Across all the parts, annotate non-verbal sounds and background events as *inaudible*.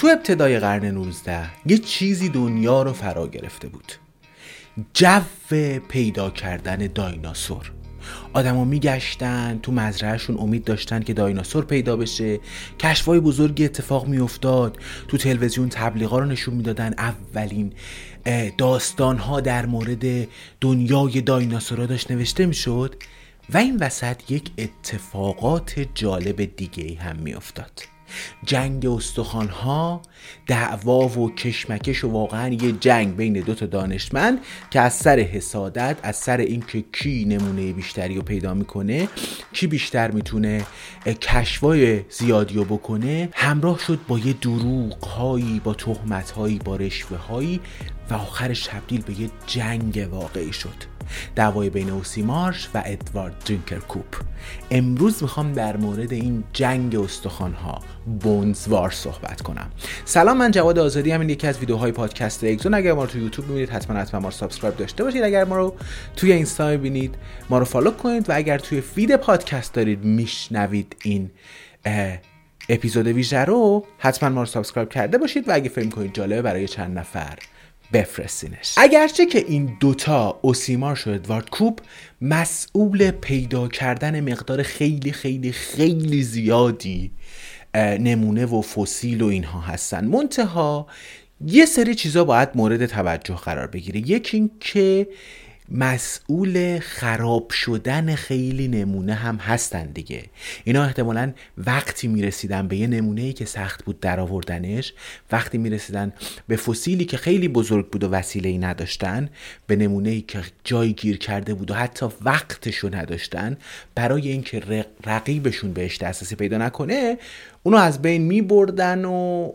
تو ابتدای قرن 19 یه چیزی دنیا رو فرا گرفته بود. جو پیدا کردن دایناسور. آدما میگشتن تو مزرعهشون امید داشتن که دایناسور پیدا بشه. کشفای بزرگی اتفاق میافتاد. تو تلویزیون تبلیغا رو نشون می‌دادن. اولین داستان ها در مورد دنیای دایناسورها داشت نوشته می‌شد. و این وسط یک اتفاقات جالب دیگه هم میافتاد. جنگ ها دعوا و کشمکش و واقعا یه جنگ بین دو تا دانشمند که از سر حسادت از سر اینکه کی نمونه بیشتری رو پیدا می‌کنه کی بیشتر می‌تونه کشفای زیادی رو بکنه همراه شد با یه دروغ هایی با تهمت هایی با رشوه هایی و آخرش تبدیل به یه جنگ واقعی شد. دعوای بین اوسیمارش و ادوارد درینکر کوپ امروز می‌خوام در مورد این جنگ استخوانها Bone Wars صحبت کنم. سلام من جواد آزادی هم این یکی از ویدیوهای پادکست اگزون اگر ما رو تو یوتیوب می‌بینید حتما حتما ما رو subscribe داشته باشید. اگر ما رو توی اینستا می‌بینید ما رو follow کنید. و اگر توی feed پادکست دارید میشنوید این اپیزود ویژه رو حتما ما رو subscribe کرده باشید. و اگه فکر کنید جالبه برای چند نفر بفرستینش. اگرچه که این دوتا اوسی مارش و ادوارد کوپ مسئول پیدا کردن مقدار خیلی خیلی خیلی زیادی نمونه و فسیل و اینها هستن. منتها یه سری چیزا باید مورد توجه قرار بگیره. یکی این که مسئول خراب شدن خیلی نمونه هم هستن دیگه. اینا احتمالا وقتی می‌رسیدن به یه نمونه ای که سخت بود در آوردنش وقتی می‌رسیدن به فسیلی که خیلی بزرگ بود و وسیله ای نداشتن به نمونه ای که جای گیر کرده بود و حتی وقتشو نداشتن برای اینکه رقیبشون بهش دسترسی پیدا نکنه اونو از بین میبردن و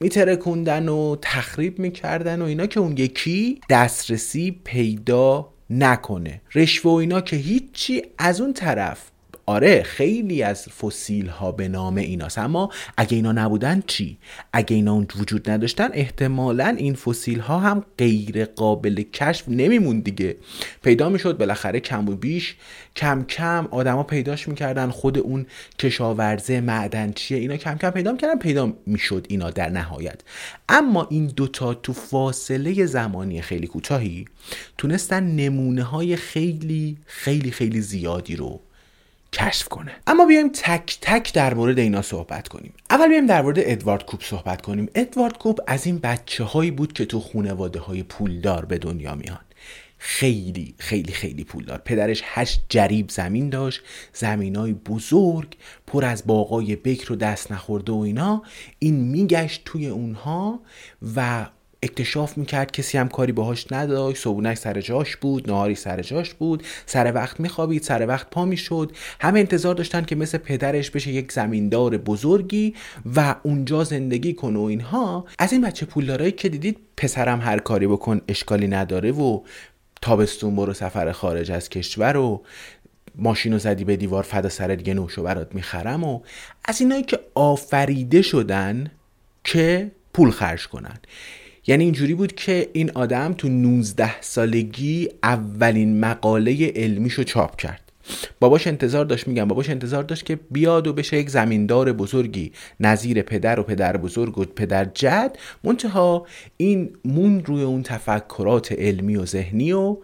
میترکوندن و تخریب می‌کردن و اینا که اون یکی دسترسی پیدا نکنه. رشوه و اینا که هیچی از اون طرف آره خیلی از فسیل ها به نام ایناست. اما اگه اینا نبودن چی؟ اگه اینا وجود نداشتن احتمالا این فسیل ها هم غیر قابل کشف نمیمون دیگه. پیدا می‌شد بالاخره کم و بیش کم کم آدما پیداش می‌کردن خود اون کشاورزه معدن چیه اینا کم کم پیدا می‌کردن پیدا می‌شد اینا در نهایت. اما این دوتا تو فاصله زمانی خیلی کوتاهی تونستن نمونه های خیلی خیلی خیلی زیادی رو کشف کنه. اما بیایم تک تک در مورد اینا صحبت کنیم. اول بیایم در مورد ادوارد کوپ صحبت کنیم. ادوارد کوپ از این بچه هایی بود که تو خونواده های پولدار به دنیا میان. خیلی خیلی خیلی پولدار. پدرش هشت جریب زمین داشت. زمین های بزرگ پر از باقای بکر و دست نخورده و اینا. این میگشت توی اونها و اکتشاف می‌کرد. کسی هم کاری باهاش نداشت. صبونک سر جاش بود. نهاری سر جاش بود. سر وقت میخوابید. سر وقت پا می‌شد. همه انتظار داشتن که مثل پدرش بشه یک زمیندار بزرگی و اونجا زندگی کنه و اینها. از این بچه پولدارایی که دیدید پسرم هر کاری بکن اشکالی نداره و تابستون برو سفر خارج از کشور و ماشین رو زدی به دیوار فدا سر دیگه نوشو برات می‌خرم و از اینایی که آفریده شدن که پول خرج کنن. یعنی اینجوری بود که این آدم تو 19 سالگی اولین مقاله علمیشو چاپ کرد. باباش انتظار داشت میگم باباش انتظار داشت که بیاد و بشه یک زمیندار بزرگی. نظیر پدر و پدر بزرگ و پدر جد. منتها این موند روی اون تفکرات علمی و ذهنی و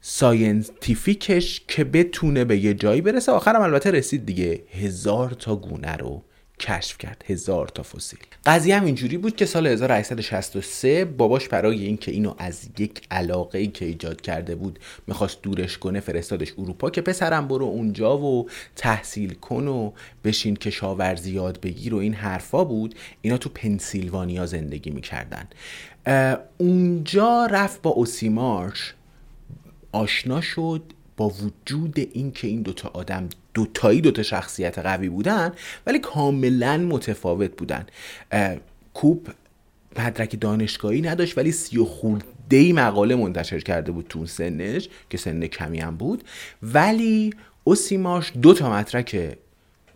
scientific ش که بتونه به یه جایی برسه. آخرم البته رسید دیگه. هزار تا گونه رو کشف کرد. هزار تا فسیل. قضیه هم اینجوری بود که سال 1863 باباش برای اینکه اینو از یک علاقه ای که ایجاد کرده بود می‌خواست دورش کنه فرستادش اروپا که پسرم برو اونجا و تحصیل کن و بشین که شاورزی یاد بگیر و این حرفا بود. اینا تو پنسیلوانیا زندگی می‌کردن. اونجا رفت با اوسیمارش. آشنا شد. با وجود اینکه این دوتا آدم دوتایی دوتا شخصیت قوی بودن ولی کاملا متفاوت بودن. کوپ مدرک دانشگاهی نداشت ولی سی و خورده مقاله منتشر کرده بود تو سنش که سن کمی هم بود. ولی اوسیماش دو تا مدرک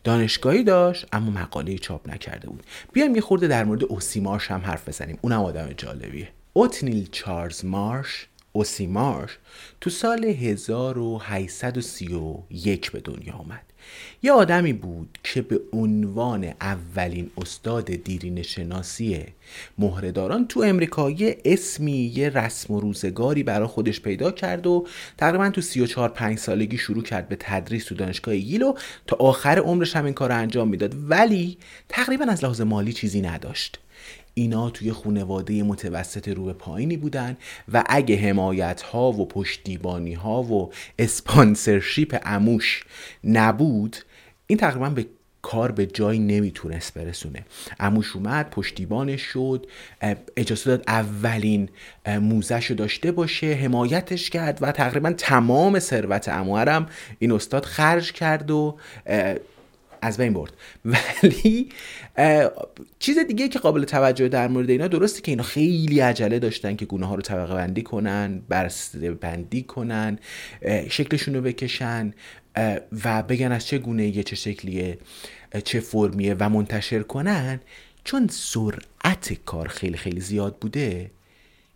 دانشگاهی داشت اما مقاله چاپ نکرده بود. بیایم یه خورده در مورد اوسیمارش هم حرف بزنیم. اونم آدم جالبیه. اوتنیل چارلز مارش اوسیمارش تو سال 1831 به دنیا آمد. یه آدمی بود که به عنوان اولین استاد دیرین شناسی مهرهداران تو امریکا اسمی یه رسم و روزگاری برای خودش پیدا کرد و تقریبا تو 34 5 سالگی شروع کرد به تدریس تو دانشگاه ییلو تا آخر عمرش هم این کار انجام می‌داد. ولی تقریبا از لحاظ مالی چیزی نداشت. اینا توی خونواده متوسط رو به پایینی بودن و اگه حمایت ها و پشتیبانی ها و اسپانسرشیپ اموش نبود این تقریبا به کار به جایی نمی‌تونست برسونه. اموش اومد پشتیبانش شد اجازه داد اولین موزش رو داشته باشه حمایتش کرد و تقریبا تمام ثروت اموهرم این استاد خرج کرد و از بین برد. *laughs* ولی چیز دیگه که قابل توجه در مورد اینا درسته که اینا خیلی عجله داشتن که گونه ها رو طبقه بندی کنن برسته بندی کنن شکلشون رو بکشن و بگن از چه گونه یه چه شکلیه چه فرمیه و منتشر کنن. چون سرعت کار خیلی خیلی زیاد بوده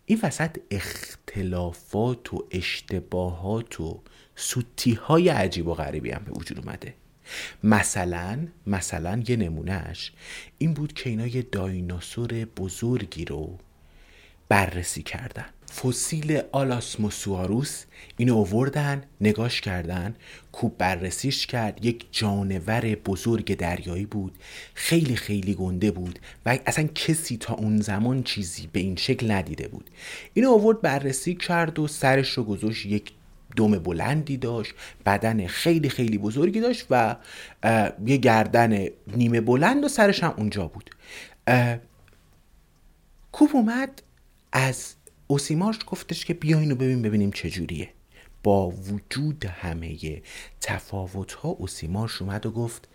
این وسط اختلافات و اشتباهات و سوتی های عجیب و غریبی هم به وجود اومده. مثلا مثلا یه نمونهش این بود که اینا یه دایناسور بزرگی رو بررسی کردن. فسیل آلاسموسواروس اینو آوردن نگاش کردن کوب بررسیش کرد. یک جانور بزرگ دریایی بود خیلی خیلی گنده بود و اصلا کسی تا اون زمان چیزی به این شکل ندیده بود. اینو آورد بررسی کرد و سرش رو گذاشت یک دم بلندی داشت بدن خیلی خیلی بزرگی داشت و یه گردن نیمه بلند و سرش هم اونجا بود. کوپ اومد از اوسیمارش گفتش که بیا اینو ببین ببینیم چجوریه با وجود همه تفاوت ها اوسیمارش اومد و گفت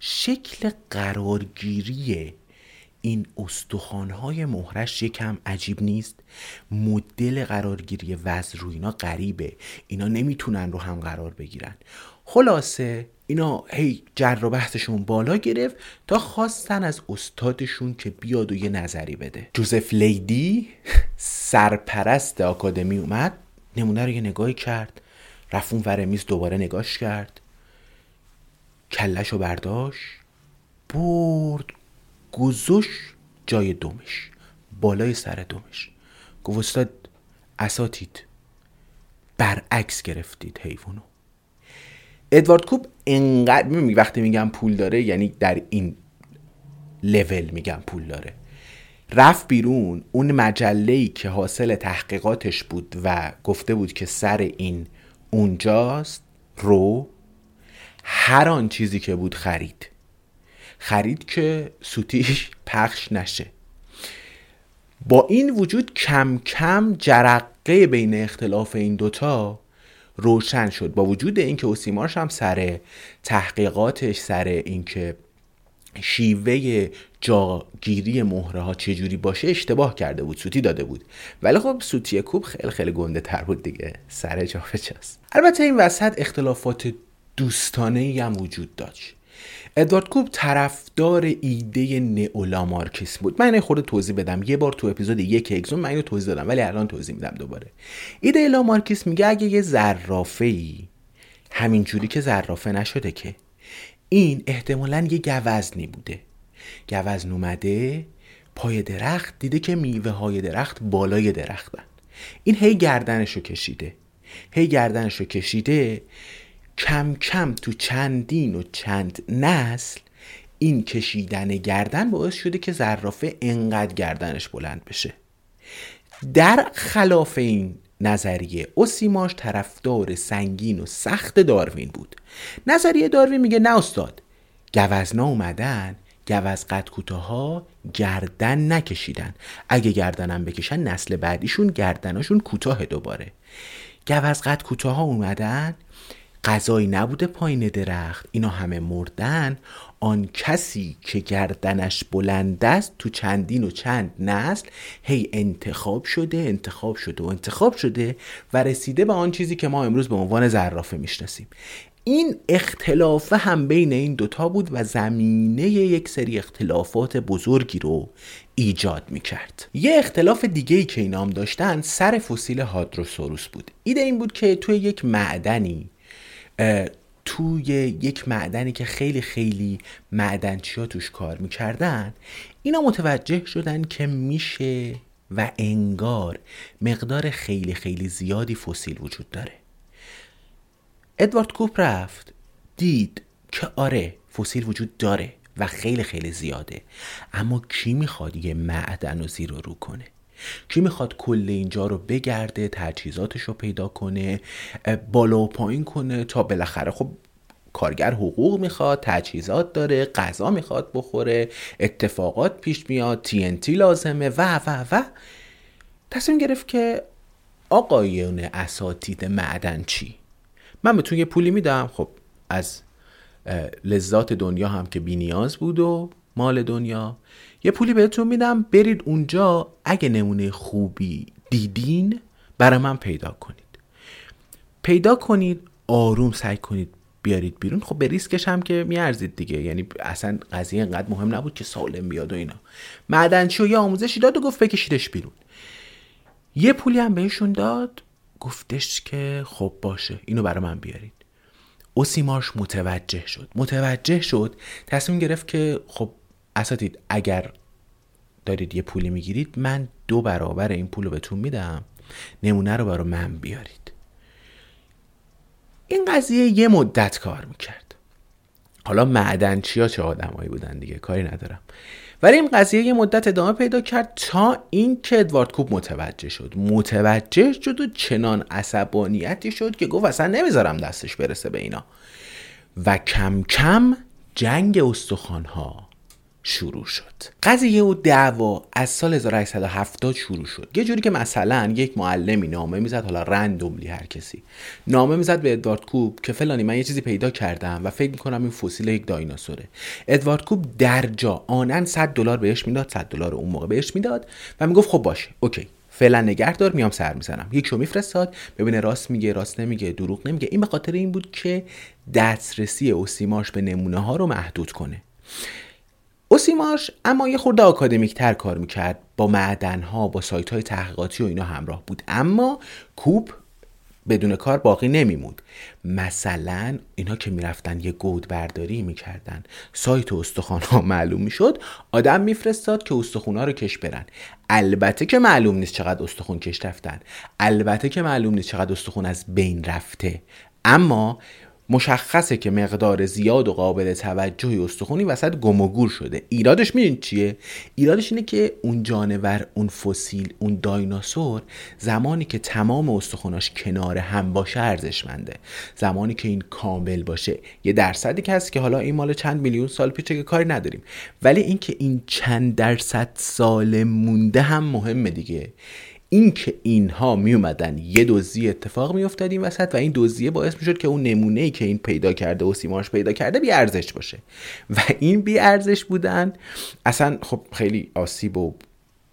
شکل قرارگیری این استخوانهای مهرش یکم عجیب نیست؟ مدل قرارگیری وزن رو اینا غریبه. اینا نمی‌تونن رو هم قرار بگیرن. خلاصه اینا هی جر و بحثشون بالا گرفت تا خواستن از استادشون که بیاد و یه نظری بده. جوزف لیدی سرپرست آکادمی اومد نمونه رو یه نگاهی کرد رفت اون دوباره نگاش کرد. کلش رو برداشت برد گذاشت جای دومش بالای سر دومش. گفت استاد اساتید. برعکس گرفتید حیوانو. ادوارد کوب انقدر وقتی میگم پول داره یعنی در این لول میگم پول داره. رفت بیرون اون مجله که حاصل تحقیقاتش بود و گفته بود که سر این اونجاست رو هر آن چیزی که بود خرید. خرید که سوتیش پخش نشه. با این وجود کم کم جرقه بین اختلاف این دوتا روشن شد. با وجود اینکه اوسیمارش هم سر تحقیقاتش سر اینکه شیوه جاگیری مهره ها چجوری باشه اشتباه کرده بود سوتی داده بود. ولی خب سوتی کوب خیلی خیلی گنده تر بود دیگه. سر جا البته این وسط اختلافات دوستانه ای هم وجود داشت. ادوارد کوب طرفدار ایده نئولا مارکس بود. من خود توضیح بدم. یه بار تو اپیزود یک اگزون من اینو توضیح دادم ولی الان توضیح میدم دوباره. ایده لا مارکس میگه اگه یه زرافه ای همینجوری که زرافه نشده که این احتمالا یه گوزنی بوده. گوزن اومده پای درخت دیده که میوه های درخت بالای درختن. این هی گردنش رو کشیده. هی گردنش رو کشیده کم کم تو چندین و چند نسل این کشیدن گردن باعث شده که زرافه انقدر گردنش بلند بشه. در خلاف این نظریه اوسیماش طرفدار سنگین و سخت داروین بود. نظریه داروین میگه نه استاد گوزنا اومدن گوز قد کوتاه گردن نکشیدن. اگه گردنم بکشن نسل بعدیشون گردناشون کوتاه دوباره. گوز قد کوتاه اومدن غذایی نبوده پایین درخت. اینا همه مردن. آن کسی که گردنش بلند است تو چندین و چند نسل هی انتخاب شده انتخاب شده و انتخاب شده و رسیده به آن چیزی که ما امروز به عنوان زرافه می‌شناسیم. این اختلاف هم بین این دوتا بود و زمینه یک سری اختلافات بزرگی رو ایجاد می کرد یه اختلاف دیگه ای که اینا هم داشتن سر فسیل هادروسوروس بود. ایده این بود که توی یک معدنی توی یک معدنی که خیلی خیلی معدنچی ها توش کار می‌کردن اینا متوجه شدن که میشه و انگار مقدار خیلی خیلی زیادی فسیل وجود داره. ادوارد کوپ رفت دید که آره فسیل وجود داره و خیلی خیلی زیاده. اما کی می‌خواد یه معدن و زیر رو کنه؟ کی می‌خواد کل اینجا رو بگرده تجهیزاتش رو پیدا کنه بالا و پایین کنه تا بالاخره خب کارگر حقوق می‌خواد تجهیزات داره غذا می‌خواد بخوره اتفاقات پیش میاد TNT لازمه و و و. تصمیم گرفت که آقایون اساتید معدن چی؟ من بهتون یه پولی میدم. خب از لذات دنیا هم که بینیاز بود و مال دنیا. یه پولی بهتون میدم. برید اونجا. اگه نمونه خوبی دیدین برای من پیدا کنید. پیدا کنید آروم سعی کنید بیارید بیرون. خب به ریسکش هم که میارزید دیگه. یعنی اصلا قضیه انقدر مهم نبود که سالم بیاد و اینا. معدنچی و یه آموزشی داد و گفت بکشیدش بیرون. یه پولی هم بهشون داد. گفتش که خب باشه اینو برای من بیارید. اوسیمارش متوجه شد. متوجه شد تصمیم گرفت که خب اساتید اگر دارید یه پولی می‌گیرید من دو برابر این پول رو بهتون میدم. نمونه رو برای من بیارید. این قضیه یه مدت کار می‌کرد. حالا معدنچی ها چه آدمایی بودن دیگه؟ کاری ندارم. ولی این قضیه یه مدت ادامه پیدا کرد تا اینکه ادوارد کوب متوجه شد. متوجه شد و چنان عصبانیتی شد که گفت اصلا نمی‌ذارم دستش برسه به اینا. و کم کم جنگ استخوان ها شروع شد. قضیه و دعوا از سال 1870 شروع شد. یه جوری که مثلا یک معلمی نامه می‌زد حالا رندوملی هر کسی نامه می‌زد به ادوارد کوب که فلانی من یه چیزی پیدا کردم و فکر می‌کنم این فسیل یک دایناسوره. ادوارد کوب در جا آنن 100 دلار بهش می‌داد 100 دلار اون موقع بهش می‌داد و می‌گفت خب باشه اوکی. فعلا نگهدار میام سر می‌زنم. یک شو میفرستاد ببینه راست میگه راست نمیگه دروغ نمیگه. این به خاطر این بود که دسترسی اوسیماش به نمونه ها رو محدود کنه. اوسیماش اما یه خورده آکادمیک تر کار می‌کرد. با معدن ها با سایت های تحقیقاتی و اینا همراه بود. اما کوپ بدون کار باقی نمیمود مثلا اینا که می‌رفتن یه گود برداری می‌کردن. سایت استخوان ها معلوم می‌شد. آدم میفرستاد که استخوان ها رو کش برن. البته که معلوم نیست چقدر استخون کش رفتن. البته که معلوم نیست چقدر استخون از بین رفته. اما مشخصه که مقدار زیاد و قابل توجهی استخونی وسط گم و گور شده. ایرادش میدین چیه؟ ایرادش اینه که اون جانور اون فسیل اون دایناسور زمانی که تمام استخوناش کنار هم باشه ارزشمنده. زمانی که این کامل باشه. یه درصدی که هست که حالا این مال چند میلیون سال پیشه که کاری نداریم. ولی اینکه این چند درصد سال مونده هم مهمه دیگه. اینکه اینها می اومدن یه دزدی اتفاق می این وسط و این دزدیه باعث می شد که اون نمونه ای که این پیدا کرده و سیمارش پیدا کرده بی ارزش باشه. و این بی ارزش بودن اصلا خب خیلی آسیب و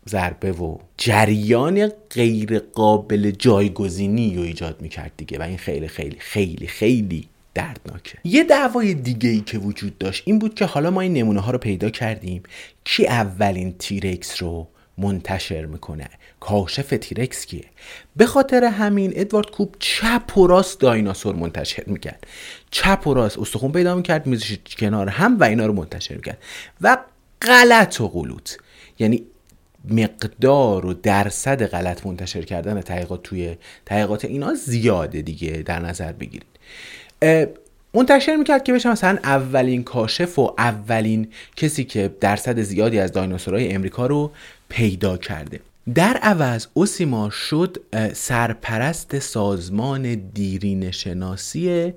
ضربه و جریان غیر قابل جایگزینی رو ایجاد می کرد دیگه و این خیلی خیلی خیلی خیلی دردناکه. یه دعوای دیگه ای که وجود داشت این بود که حالا ما این نمونه ها رو پیدا کردیم. کی اولین تیرکس رو منتشر می‌کنه. کاشف تیرکس کیه؟ به خاطر همین ادوارد کوب چپ و راست دایناسور منتشر می‌کرد. چپ و راست استخون پیدا می‌کرد میزش کنار هم و اینا رو منتشر می‌کرد. و غلط و غلوط. یعنی مقدار و درصد غلط منتشر کردن تحقیقات توی تحقیقات اینا زیاده دیگه در نظر بگیرید. منتشر می‌کرد که بشه مثلا اولین کاشف و اولین کسی که درصد زیادی از دایناسورهای امریکا رو پیدا کرده. در عوض اوسیما شد سرپرست سازمان دیرین شناسی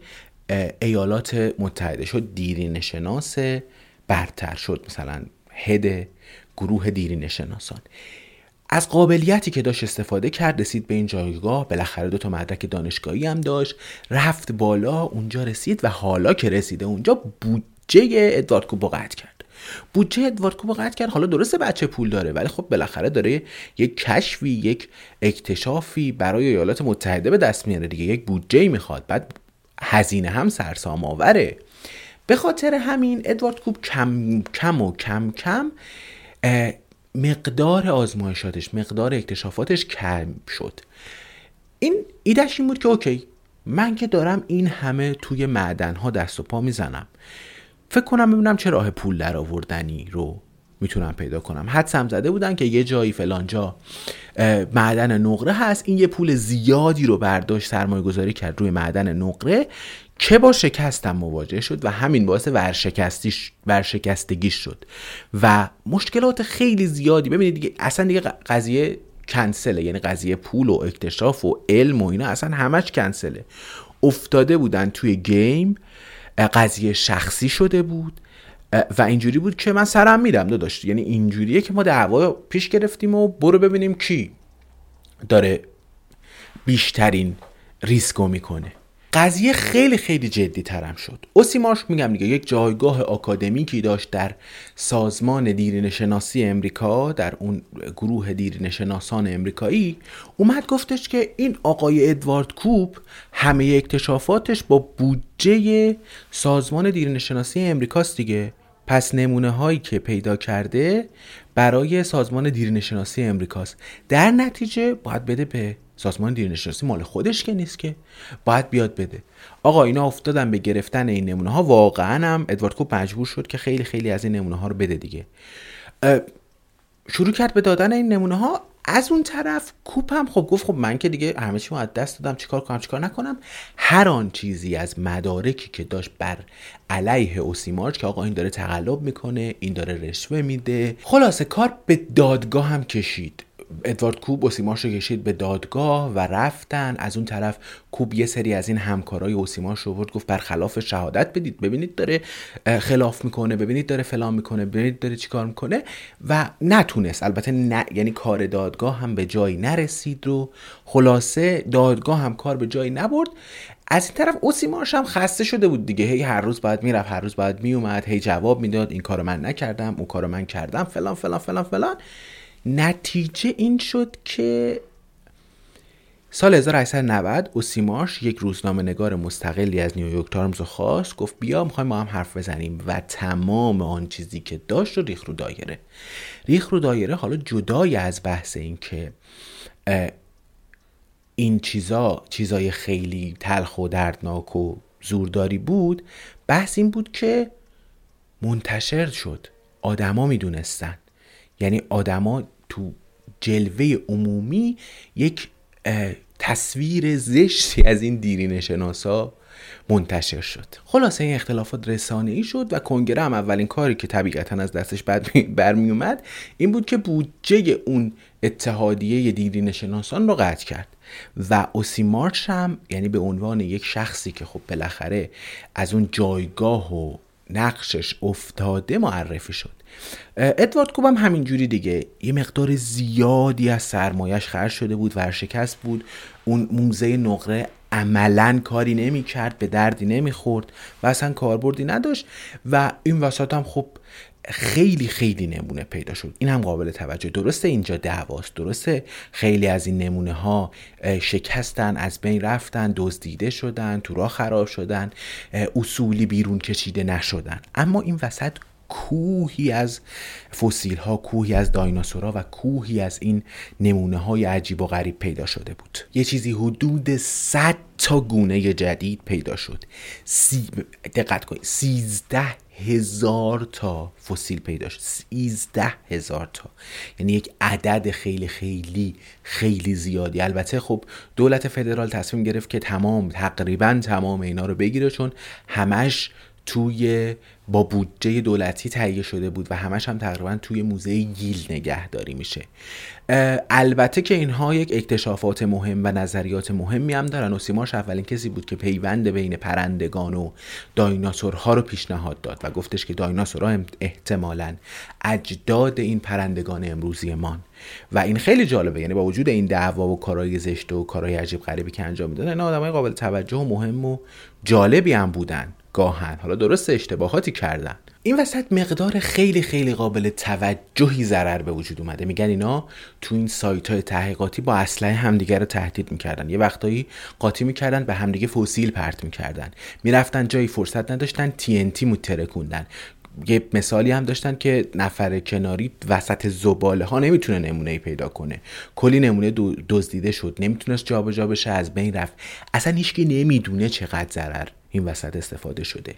ایالات متحده. شد دیرین شناس برتر شد مثلا هد گروه دیرین شناسان از قابلیتی که داشت استفاده کرد رسید به این جایگاه. بالاخره دو تا مدرک دانشگاهی هم داشت. رفت بالا اونجا رسید و حالا که رسیده اونجا بودجه ادوارد کوبو قطع کرد. بودجه ادوارد کوبو قطع کرد. حالا درسته بچه پول داره ولی خب بالاخره داره یک کشفی یک اکتشافی برای ایالات متحده به دست میاره دیگه. یک بودجه می‌خواد. بعد هزینه هم سرسام آوره. به خاطر همین ادوارد کوب کم کم و کم کم مقدار آزمایشاتش مقدار اکتشافاتش کم شد. این ایدهش این بود که اوکی من که دارم این همه توی معدن ها دست و پا می‌زنم. فکر کنم ببینم چه راه پول در آوردنی رو می‌تونم پیدا کنم. حدسم زده بودن که یه جایی فلانجا معدن نقره هست. این یه پول زیادی رو برداشت سرمایه گذاری کرد روی معدن نقره. که با شکستم مواجه شد و همین باعث ورشکستیش ورشکستگیش شد. و مشکلات خیلی زیادی ببینید دیگه اصلا دیگه قضیه کنسله یعنی قضیه پول و اکتشاف و علم و اینا اصلا همش کنسله. افتاده بودن توی گیم قضیه شخصی شده بود و اینجوری بود که من سرم میرم داداش. یعنی اینجوریه که ما دعوا پیش گرفتیم و برو ببینیم کی داره بیشترین ریسکو می‌کنه. قضیه خیلی خیلی جدی ترم شد. اوسیمارش میگم دیگه یک جایگاه آکادمیکی داشت در سازمان دیرین شناسی امریکا در اون گروه دیرین شناسان امریکایی. اومد گفتش که این آقای ادوارد کوپ همه اکتشافاتش با بودجه سازمان دیرین شناسی امریکاست دیگه. پس نمونه هایی که پیدا کرده برای سازمان دیرین شناسی امریکاست. در نتیجه باید بده به سازمان دیرنشناسی مال خودش که نیست که. باید بیاد بده. آقا اینا افتادن به گرفتن این نمونه ها واقعا هم ادوارد کوپ مجبور شد که خیلی خیلی از این نمونه ها رو بده دیگه. شروع کرد به دادن این نمونه ها از اون طرف کوپ هم خب گفت خب من که دیگه همه چی از دست دادم چیکار کنم چیکار نکنم. هر آن چیزی از مدارکی که داشت بر علیه اوسیمارچ که آقا این داره تقلب می‌کنه این داره رشوه میده. خلاصه کار به دادگاه هم کشید. ادوارد کوب اوسیماش رو کشید به دادگاه و رفتن. از اون طرف کوب یه سری از این همکارای اوسیماش رو برد گفت برخلاف شهادت بدید. ببینید داره خلاف می‌کنه ببینید داره فلان می‌کنه ببینید داره چیکار می‌کنه. و نتونست. البته نه یعنی کار دادگاه هم به جایی نرسید رو. خلاصه دادگاه هم کار به جایی نبرد. از این طرف اوسیماش هم خسته شده بود دیگه. هی هر روز باید می‌رفت هر روز باید میومد هی جواب می‌داد این کارو من نکردم اون کارو من کردم فلان فلان فلان فلان. نتیجه این شد که سال 1890 اوسیماش یک روزنامه نگار مستقلی از نیویورک تارمز خواست گفت بیا می‌خوایم ما هم حرف بزنیم و تمام آن چیزی که داشت رو ریخ رو دایره. ریخ رو دایره حالا جدای از بحث این که این چیزا چیزای خیلی تلخ و دردناک و زورداری بود بحث این بود که منتشر شد. آدما می‌دونستن. یعنی آدما تو جلوه عمومی یک تصویر زشتی از این دیرین شناسا منتشر شد. خلاصه این اختلافات رسانه ای شد و کنگره هم اولین کاری که طبیعتا از دستش برمی اومد این بود که بودجه اون اتحادیه دیرین شناسان رو قطع کرد و اوسیمارچ هم یعنی به عنوان یک شخصی که خب بالاخره از اون جایگاه و نقشش افتاده معرفی شد. ادوارد کوب هم همینجوری دیگه. یه مقدار زیادی از سرمایش خرج شده بود ورشکست بود. اون موزه نقره عملا کاری نمی کرد به دردی نمی خورد و اصلا کاربردی نداشت و این وسط هم خب خیلی خیلی نمونه پیدا شد. این هم قابل توجه. درسته اینجا دعواست درسته خیلی از این نمونه ها شکستن از بین رفتن دزدیده شدن تو راه خراب شدن اصولی بیرون کشیده نشدن. اما این وسط کوهی از فسیل ها کوهی از دایناسورها و کوهی از این نمونه های عجیب و غریب پیدا شده بود. یه چیزی حدود 100 تا گونه جدید پیدا شد. سی... دقت کنید 13 هزار تا فسیل پیدا شد. 13 هزار تا. یعنی یک عدد خیلی خیلی خیلی زیادی. البته خب دولت فدرال تصمیم گرفت که تمام تقریبا تمام اینا رو بگیره چون همش توی با بودجه دولتی تهیه شده بود و همش هم تقریبا توی موزه گیل نگهداری میشه. البته که اینها یک اکتشافات مهم و نظریات مهمی هم دارن و سیمارش اولین کسی بود که پیوند بین پرندگان و دایناسورها رو پیشنهاد داد و گفتش که دایناسورها احتمالا اجداد این پرندگان امروزی مان و این خیلی جالبه یعنی با وجود این دعوا و کارهای زشت و کارهای عجیب غریبی که انجام می‌دادن اینا آدمای قابل توجه و مهم و جالبی هم بودن. گاهن حالا درست اشتباهاتی کردن. این وسط مقدار خیلی خیلی قابل توجهی ضرر به وجود اومده. میگن اینا تو این سایت های تحقیقاتی با اسلحه همدیگه رو تهدید می‌کردن. یه وقتایی قاطی می‌کردن به همدیگه فسیل پرت می‌کردن. می‌رفتن جایی فرصت نداشتن TNT مترکوندن یه مثالی هم داشتن که نفر کناری وسط زباله ها نمی‌تونه نمونه پیدا کنه. کلی نمونه دزدیده شد. نمی‌تونست جابجا بشه از بین رفت. اصلا هیچکی نمی‌دونه چقدر ضرر. این وسط استفاده شده.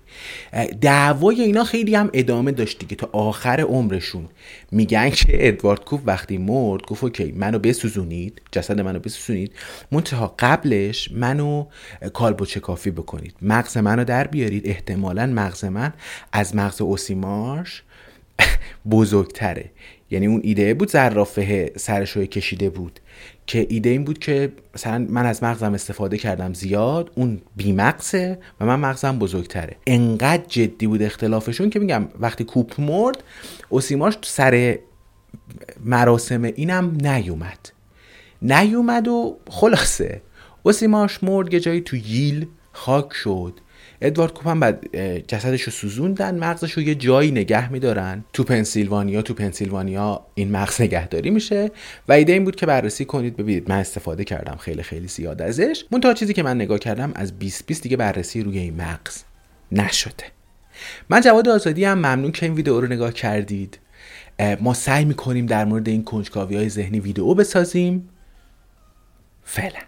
دعوای اینا خیلی هم ادامه داشت دیگه. تا آخر عمرشون. میگن که ادوارد کوف وقتی مرد گفت اوکی منو بسوزونید جسد منو بسوزونید. منتها قبلش منو کالبو کافی بکنید. مغز منو در بیارید. احتمالا مغز من از مغز اوسیمارش *laughs* بزرگتره. یعنی اون ایده بود زرافه سرشوی کشیده بود. که ایده این بود که مثلا من از مغزم استفاده کردم زیاد اون بیمغزه و من مغزم بزرگتره. انقدر جدی بود اختلافشون که میگم وقتی کوپ مرد اوسیماش سر مراسم اینم نیومد. نیومد و خلاصه. اوسیماش مرد یه جایی تو ییل خاک شد. ادوارد کوپن بعد جسدش رو سوزوندن مغزش رو یه جایی نگه میدارن. تو پنسیلوانیا تو پنسیلوانیا این مغز نگهداری میشه و ایده این بود که بررسی کنید. ببینید من استفاده کردم خیلی خیلی زیاد ازش. تا چیزی که من نگاه کردم از 20 20 دیگه بررسی روی این مغز نشده. من جواد آزادی هم ممنون که این ویدیو رو نگاه کردید. ما سعی می‌کنیم در مورد این کنجکاوی های ذهنی ویدیو بسازیم. فعلا.